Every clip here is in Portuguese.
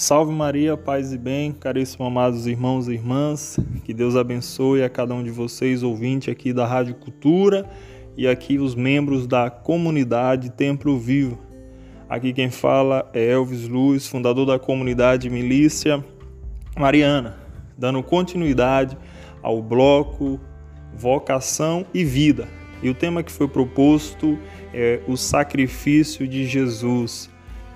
Salve Maria, paz e bem, caríssimos amados irmãos e irmãs, que Deus abençoe a cada um de vocês, ouvinte aqui da Rádio Cultura e aqui os membros da comunidade Templo Vivo. Aqui quem fala é Elvis Luz, fundador da comunidade Milícia Mariana, dando continuidade ao bloco Vocação e Vida. E o tema que foi proposto é o sacrifício de Jesus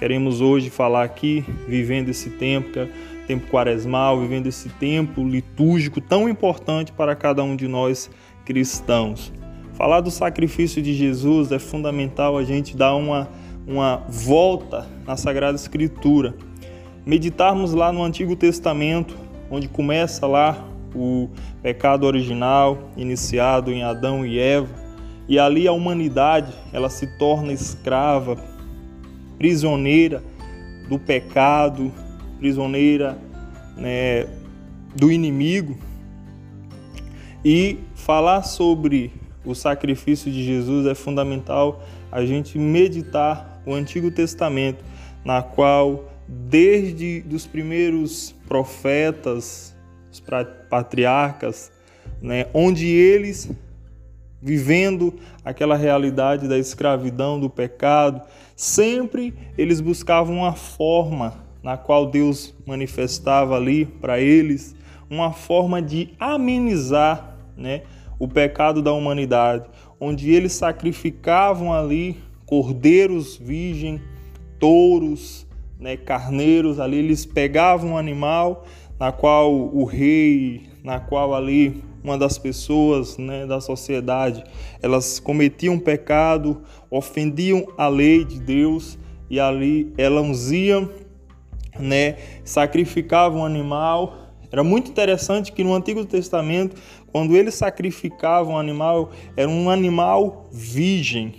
Queremos hoje falar aqui, vivendo esse tempo, é tempo quaresmal, vivendo esse tempo litúrgico tão importante para cada um de nós cristãos. Falar do sacrifício de Jesus é fundamental a gente dar uma, uma volta na Sagrada Escritura. Meditarmos lá no Antigo Testamento, onde começa lá o pecado original, iniciado em Adão e Eva, e ali a humanidade ela se torna escrava prisioneira do pecado, prisioneira né, do inimigo. E falar sobre o sacrifício de Jesus é fundamental a gente meditar o Antigo Testamento, na qual desde os primeiros profetas, os patriarcas, né, onde eles vivendo aquela realidade da escravidão, do pecado, sempre eles buscavam uma forma na qual Deus manifestava ali para eles, uma forma de amenizar né, o pecado da humanidade, onde eles sacrificavam ali cordeiros virgem, touros, né, carneiros, ali eles pegavam um animal na qual o rei, na qual ali uma das pessoas né, da sociedade, elas cometiam pecado, ofendiam a lei de Deus e ali elas iam, né, sacrificavam um animal. Era muito interessante que no Antigo Testamento, quando eles sacrificavam um animal, era um animal virgem.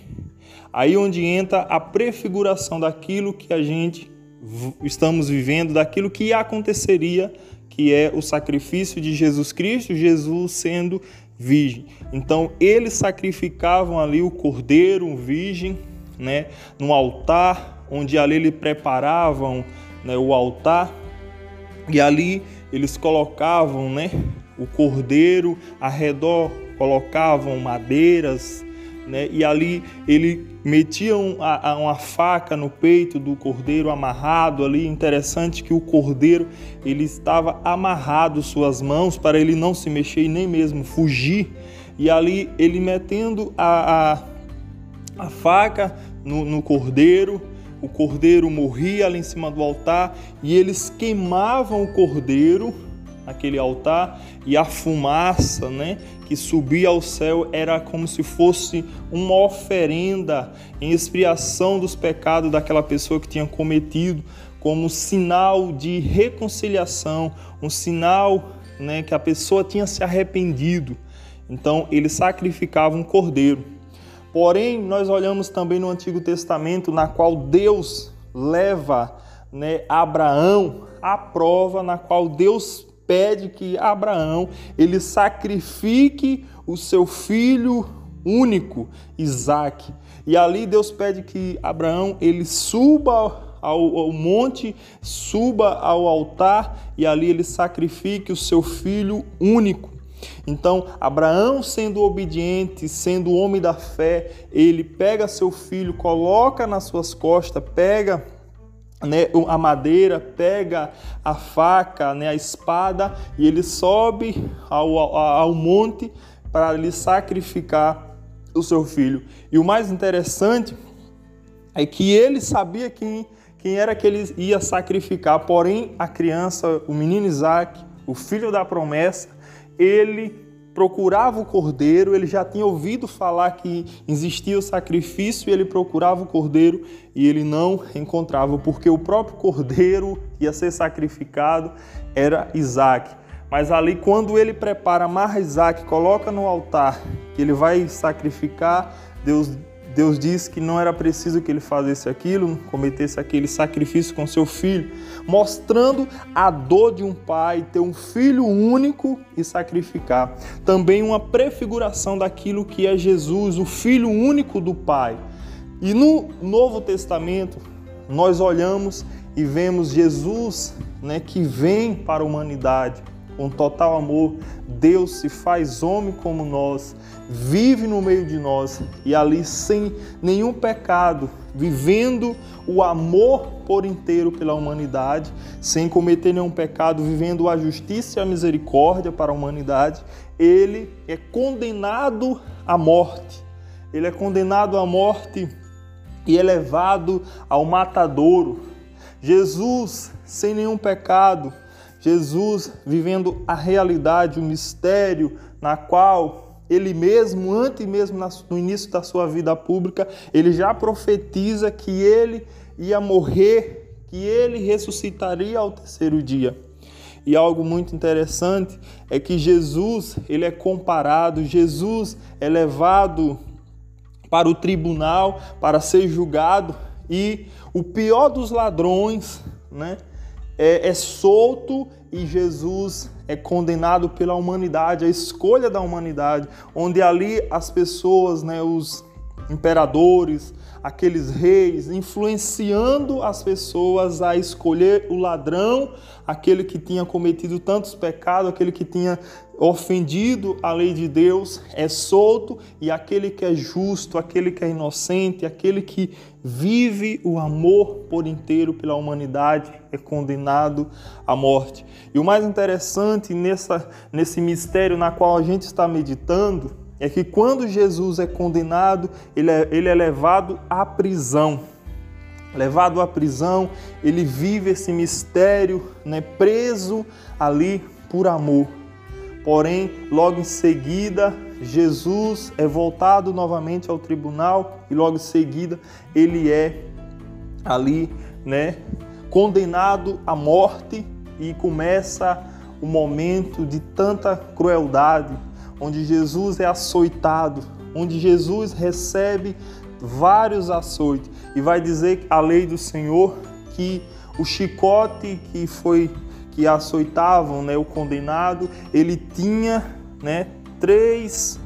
Aí onde entra a prefiguração daquilo que a gente estamos vivendo, daquilo que aconteceria que é o sacrifício de Jesus Cristo, Jesus sendo virgem. Então, eles sacrificavam ali o cordeiro, virgem, né, no altar, onde ali eles preparavam né, o altar, e ali eles colocavam né, o cordeiro, ao redor colocavam madeiras, né? E ali ele metia uma faca no peito do cordeiro amarrado ali. Interessante que o cordeiro ele estava amarrado suas mãos para ele não se mexer e nem mesmo fugir. E ali ele metendo a, a, a faca no, no cordeiro, o cordeiro morria ali em cima do altar e eles queimavam o cordeiro naquele altar e a fumaça, né, que subia ao céu era como se fosse uma oferenda em expiação dos pecados daquela pessoa que tinha cometido, como sinal de reconciliação, um sinal, né, que a pessoa tinha se arrependido. Então, ele sacrificava um cordeiro. Porém, nós olhamos também no Antigo Testamento, na qual Deus leva né, Abraão à prova, na qual Deus pede que Abraão ele sacrifique o seu filho único, Isaac. E ali Deus pede que Abraão ele suba ao, ao, monte, suba ao altar e ali ele sacrifique o seu filho único. Então, Abraão, sendo obediente, sendo homem da fé, ele pega seu filho, coloca nas suas costas, pega né, a madeira, pega a faca, né, a espada e ele sobe ao, ao, ao monte para lhe sacrificar o seu filho. E o mais interessante é que ele sabia quem, quem era que ele ia sacrificar, porém a criança, o menino Isaac, o filho da promessa, ele procurava o cordeiro, ele já tinha ouvido falar que existia o sacrifício e ele procurava o cordeiro e ele não encontrava, porque o próprio cordeiro ia ser sacrificado era Isaac. Mas ali, quando ele prepara, amarra Isaac, coloca no altar, que ele vai sacrificar, Deus Deus disse que não era preciso que ele fizesse aquilo, cometesse aquele sacrifício com seu filho, mostrando a dor de um pai ter um filho único e sacrificar. Também uma prefiguração daquilo que é Jesus, o filho único do Pai. E no Novo Testamento, nós olhamos e vemos Jesus, né, que vem para a humanidade com total amor. Deus se faz homem como nós, vive no meio de nós e ali sem nenhum pecado, vivendo o amor por inteiro pela humanidade, sem cometer nenhum pecado, vivendo a justiça e a misericórdia para a humanidade, ele é condenado à morte. Ele é condenado à morte e elevado ao matadouro. Jesus, sem nenhum pecado, Jesus vivendo a realidade, o mistério na qual ele mesmo, antes mesmo no início da sua vida pública, ele já profetiza que ele ia morrer, que ele ressuscitaria ao terceiro dia. E algo muito interessante é que Jesus, ele é comparado, Jesus é levado para o tribunal para ser julgado e o pior dos ladrões, né, é, é solto e Jesus é condenado pela humanidade, a escolha da humanidade, onde ali as pessoas, né, os imperadores, aqueles reis, influenciando as pessoas a escolher o ladrão, aquele que tinha cometido tantos pecados, aquele que tinha ofendido a lei de Deus, é solto, e aquele que é justo, aquele que é inocente, aquele que vive o amor por inteiro pela humanidade, é condenado à morte. E o mais interessante nessa, nesse mistério na qual a gente está meditando, é que quando Jesus é condenado, ele é, ele é levado à prisão. Levado à prisão, ele vive esse mistério, né, preso ali por amor. Porém, logo em seguida, Jesus é voltado novamente ao tribunal e logo em seguida ele é ali, né, condenado à morte e começa o momento de tanta crueldade, onde Jesus é açoitado, onde Jesus recebe vários açoites. E vai dizer a lei do Senhor que o chicote que foi que açoitavam, né, o condenado, ele tinha, né, três,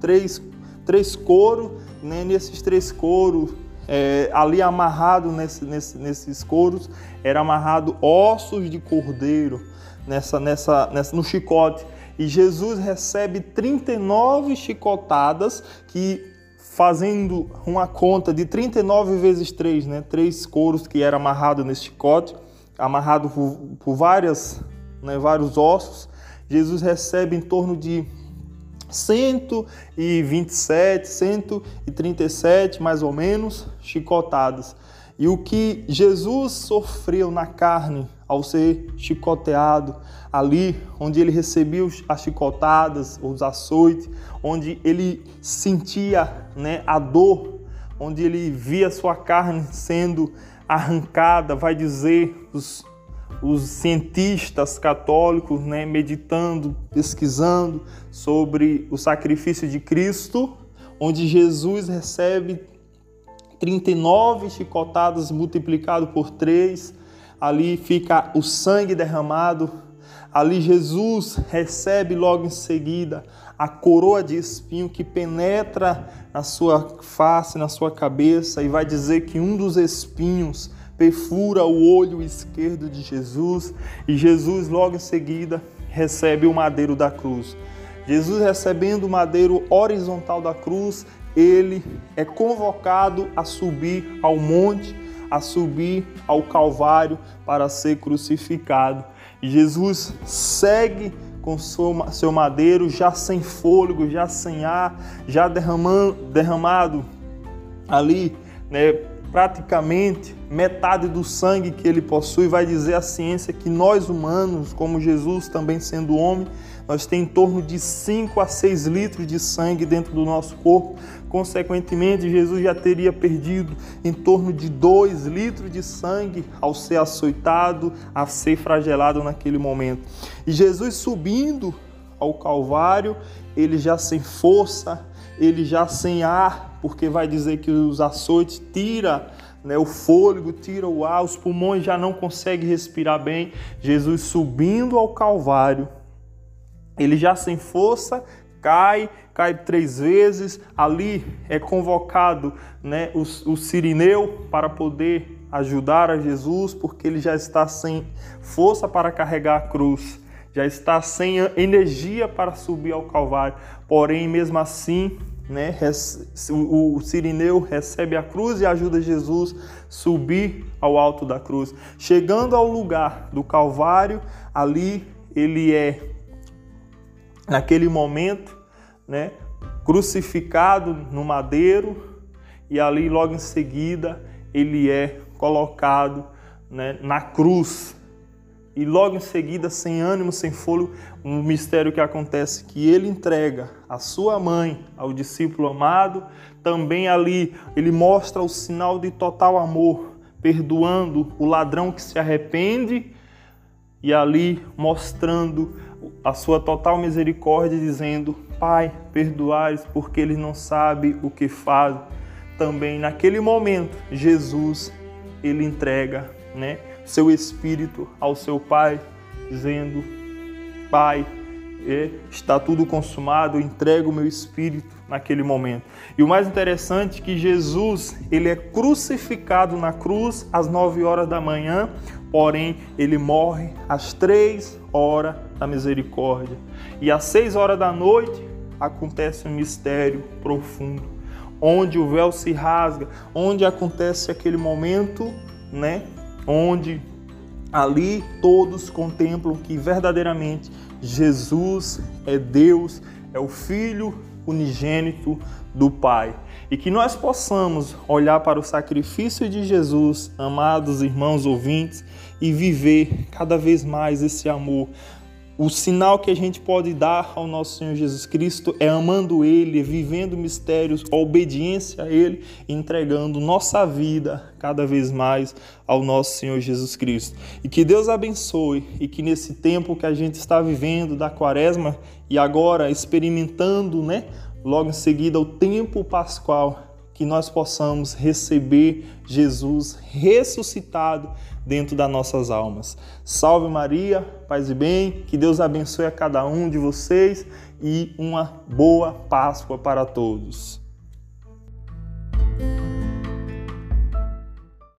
três, três coros, né, nesses três coros, é, ali amarrado nesse, nesse, nesses coros, era amarrado ossos de cordeiro nessa, nessa, nessa, no chicote e Jesus recebe 39 chicotadas que fazendo uma conta de 39 vezes 3, né? Três couros que era amarrado nesse chicote, amarrado por, por várias, né, vários ossos. Jesus recebe em torno de 127, 137 mais ou menos chicotadas. E o que Jesus sofreu na carne ao ser chicoteado, ali onde ele recebia as chicotadas, os açoites, onde ele sentia né, a dor, onde ele via sua carne sendo arrancada, vai dizer os, os cientistas católicos, né, meditando, pesquisando sobre o sacrifício de Cristo, onde Jesus recebe 39 chicotadas multiplicado por 3, ali fica o sangue derramado Ali Jesus recebe logo em seguida a coroa de espinho que penetra na sua face, na sua cabeça, e vai dizer que um dos espinhos perfura o olho esquerdo de Jesus, e Jesus logo em seguida recebe o madeiro da cruz. Jesus recebendo o madeiro horizontal da cruz, ele é convocado a subir ao monte, a subir ao Calvário para ser crucificado. E Jesus segue com seu madeiro já sem fôlego, já sem ar, já derramando, derramado ali, né, praticamente metade do sangue que ele possui. Vai dizer a ciência que nós humanos, como Jesus também sendo homem, nós temos em torno de 5 a 6 litros de sangue dentro do nosso corpo. Consequentemente, Jesus já teria perdido em torno de 2 litros de sangue ao ser açoitado, a ser fragelado naquele momento. E Jesus subindo ao Calvário, ele já sem força, ele já sem ar, porque vai dizer que os açoites tira né, o fôlego, tira o ar, os pulmões já não conseguem respirar bem. Jesus subindo ao Calvário, ele já sem força cai, cai três vezes. Ali é convocado né, o, o Sirineu para poder ajudar a Jesus porque ele já está sem força para carregar a cruz, já está sem energia para subir ao Calvário. Porém, mesmo assim, né, o Sirineu recebe a cruz e ajuda Jesus subir ao alto da cruz. Chegando ao lugar do Calvário, ali ele é, naquele momento, né, crucificado no madeiro, e ali logo em seguida ele é colocado né, na cruz. E logo em seguida, sem ânimo, sem fôlego, um mistério que acontece que ele entrega a sua mãe ao discípulo amado. Também ali ele mostra o sinal de total amor, perdoando o ladrão que se arrepende e ali mostrando a sua total misericórdia, dizendo: Pai, perdoares porque eles não sabem o que fazem. Também naquele momento, Jesus ele entrega, né, seu espírito ao seu Pai, dizendo: Pai, é, está tudo consumado, entrego o meu espírito naquele momento. E o mais interessante é que Jesus, ele é crucificado na cruz às nove horas da manhã, porém ele morre às três horas da misericórdia. E às seis horas da noite acontece um mistério profundo, onde o véu se rasga, onde acontece aquele momento, né, onde ali todos contemplam que verdadeiramente Jesus é Deus, é o Filho unigênito do Pai. E que nós possamos olhar para o sacrifício de Jesus, amados irmãos ouvintes, e viver cada vez mais esse amor, o sinal que a gente pode dar ao nosso Senhor Jesus Cristo é amando Ele, vivendo mistérios, obediência a Ele, entregando nossa vida cada vez mais ao nosso Senhor Jesus Cristo. E que Deus abençoe e que nesse tempo que a gente está vivendo da quaresma e agora experimentando, né, logo em seguida o tempo pascual, que nós possamos receber Jesus ressuscitado dentro das nossas almas. Salve Maria, paz e bem, que Deus abençoe a cada um de vocês e uma boa Páscoa para todos.